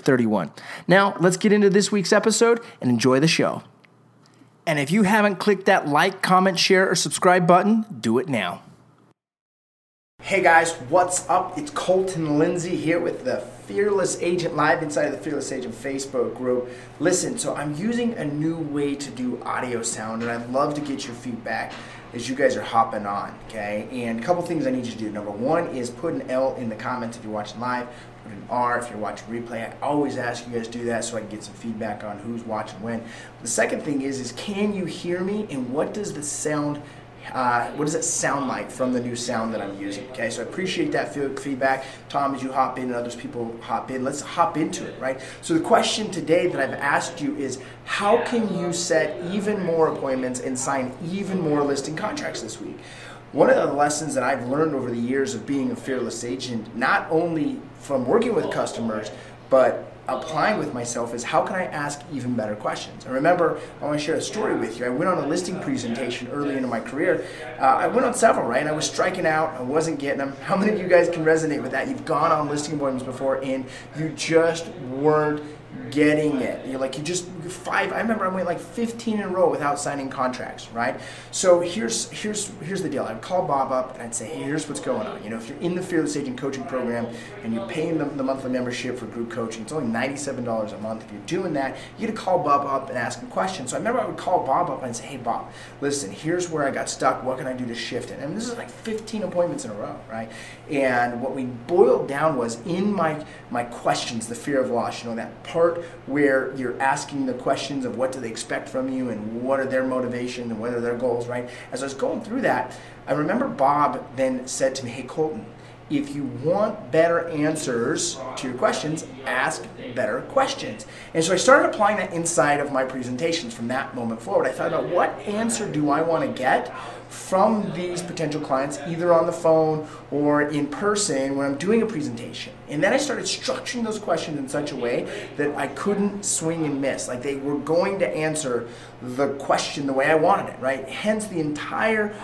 31. Now, let's get into this week's episode and enjoy the show. And if you haven't clicked that like, comment, share, or subscribe button, do it now. Hey guys, what's up? It's Colton Lindsay here with the Fearless Agent live inside of the Fearless Agent Facebook group. Listen, so I'm using a new way to do audio sound, and I'd love to get your feedback as you guys are hopping on, okay? And a couple things I need you to do. Number one is put an L in the comments if you're watching live, put an R if you're watching replay. I always ask you guys to do that so I can get some feedback on who's watching when. The second thing is, is can you hear me and what does the sound uh, what does it sound like from the new sound that I'm using? Okay, so I appreciate that feedback. Tom, as you hop in and others people hop in, let's hop into it, right? So the question today that I've asked you is how can you set even more appointments and sign even more listing contracts this week? One of the lessons that I've learned over the years of being a fearless agent, not only from working with customers, but applying with myself is how can I ask even better questions? And remember, I want to share a story with you. I went on a listing presentation early into my career. Uh, I went on several, right? And I was striking out. I wasn't getting them. How many of you guys can resonate with that? You've gone on listing appointments before and you just weren't getting it. You're like you just five. I remember I went like 15 in a row without signing contracts, right? So here's here's here's the deal. I'd call Bob up and I'd say, hey, here's what's going on. You know, if you're in the Fearless Agent coaching program and you're paying the, the monthly membership for group coaching, it's only $97 a month. If you're doing that, you get to call Bob up and ask him questions. So I remember I would call Bob up and say, hey, Bob, listen, here's where I got stuck. What can I do to shift it? And this is like 15 appointments in a row, right? And what we boiled down was in my my questions, the fear of loss. You know, that part where you're asking the questions of what do they expect from you and what are their motivation and what are their goals, right? As I was going through that, I remember Bob then said to me, Hey, Colton, if you want better answers to your questions, ask better questions. And so I started applying that inside of my presentations from that moment forward. I thought about what answer do I want to get from these potential clients, either on the phone or in person when I'm doing a presentation. And then I started structuring those questions in such a way that I couldn't swing and miss. Like they were going to answer the question the way I wanted it, right? Hence, the entire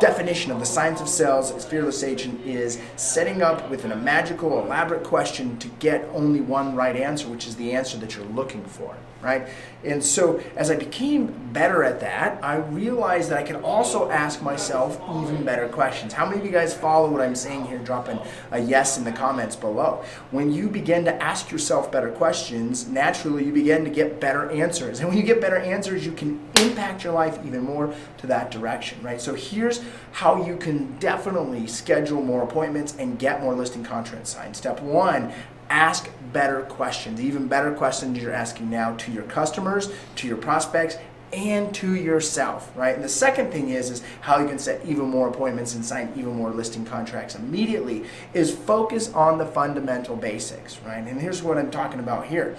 definition of the science of sales as Fearless Agent is setting up with a magical, elaborate question to get only one right answer, which is the answer that you're looking for, right? And so, as I became better at that, I realized that I could also ask myself even better questions. How many of you guys follow what I'm saying here? Dropping a yes in the comments below. When you begin to ask yourself better questions, naturally you begin to get better answers. And when you get better answers, you can impact your life even more to that direction, right? So here's how you can definitely schedule more appointments and get more listing contracts signed. Step one, ask better questions, even better questions you're asking now to your customers, to your prospects, and to yourself, right? And the second thing is is how you can set even more appointments and sign even more listing contracts immediately is focus on the fundamental basics, right? And here's what I'm talking about here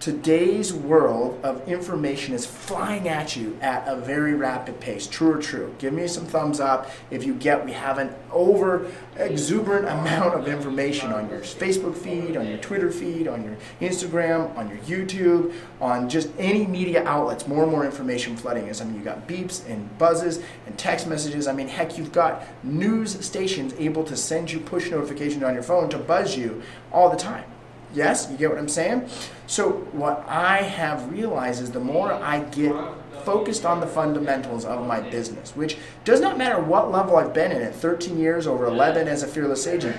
today's world of information is flying at you at a very rapid pace. True or true? Give me some thumbs up if you get we have an over exuberant amount of information on your Facebook feed, on your Twitter feed, on your Instagram, on your YouTube, on just any media outlets. More and more information flooding us. I mean, you got beeps and buzzes and text messages. I mean, heck, you've got news stations able to send you push notifications on your phone to buzz you all the time. Yes, you get what I'm saying? So, what I have realized is the more I get focused on the fundamentals of my business, which does not matter what level I've been in it 13 years, over 11 as a fearless agent.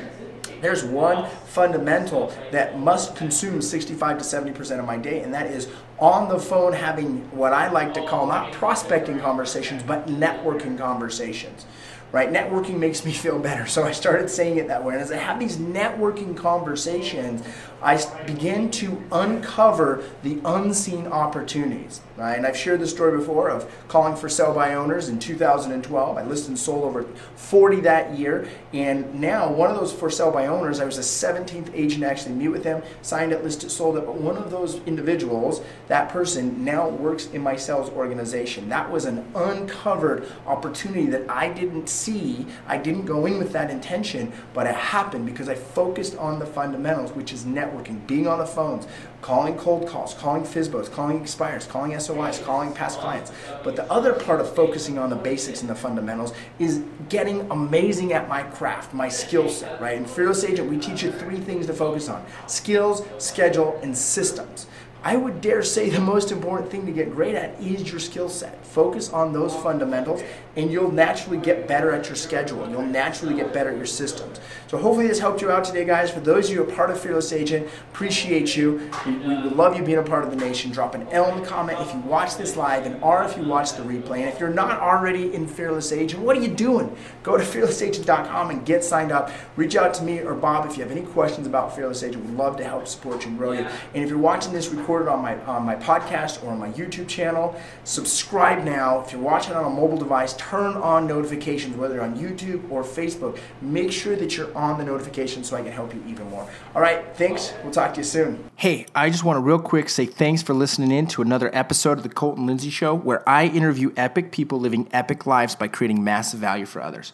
There's one fundamental that must consume 65 to 70% of my day, and that is on the phone having what I like to call not prospecting conversations, but networking conversations right? Networking makes me feel better. So I started saying it that way. And as I have these networking conversations, I begin to uncover the unseen opportunities. Right? And I've shared this story before of calling for sell by owners in 2012. I listed and sold over 40 that year. And now, one of those for sell by owners, I was the 17th agent to actually meet with them, signed it, listed, sold it. But one of those individuals, that person, now works in my sales organization. That was an uncovered opportunity that I didn't see. I didn't go in with that intention, but it happened because I focused on the fundamentals, which is networking networking, being on the phones, calling cold calls, calling FSBOs, calling expires, calling SOIs, calling past clients. But the other part of focusing on the basics and the fundamentals is getting amazing at my craft, my skill set, right? In Fearless Agent, we teach you three things to focus on skills, schedule, and systems. I would dare say the most important thing to get great at is your skill set. Focus on those fundamentals and you'll naturally get better at your schedule. You'll naturally get better at your systems. So hopefully this helped you out today, guys. For those of you who are part of Fearless Agent, appreciate you. We, we love you being a part of the nation. Drop an L in the comment if you watch this live and R if you watch the replay. And if you're not already in Fearless Agent, what are you doing? Go to fearlessagent.com and get signed up. Reach out to me or Bob if you have any questions about Fearless Agent. We'd love to help support you and grow you. And if you're watching this recorded on my on my podcast or on my YouTube channel, subscribe now. If you're watching on a mobile device, turn on notifications, whether on YouTube or Facebook. Make sure that you're on the notifications so I can help you even more. All right, thanks. We'll talk to you soon. Hey, I just want to real quick say thanks for listening in to another episode of the Colton Lindsay Show, where I interview epic people living epic lives by creating massive value for others.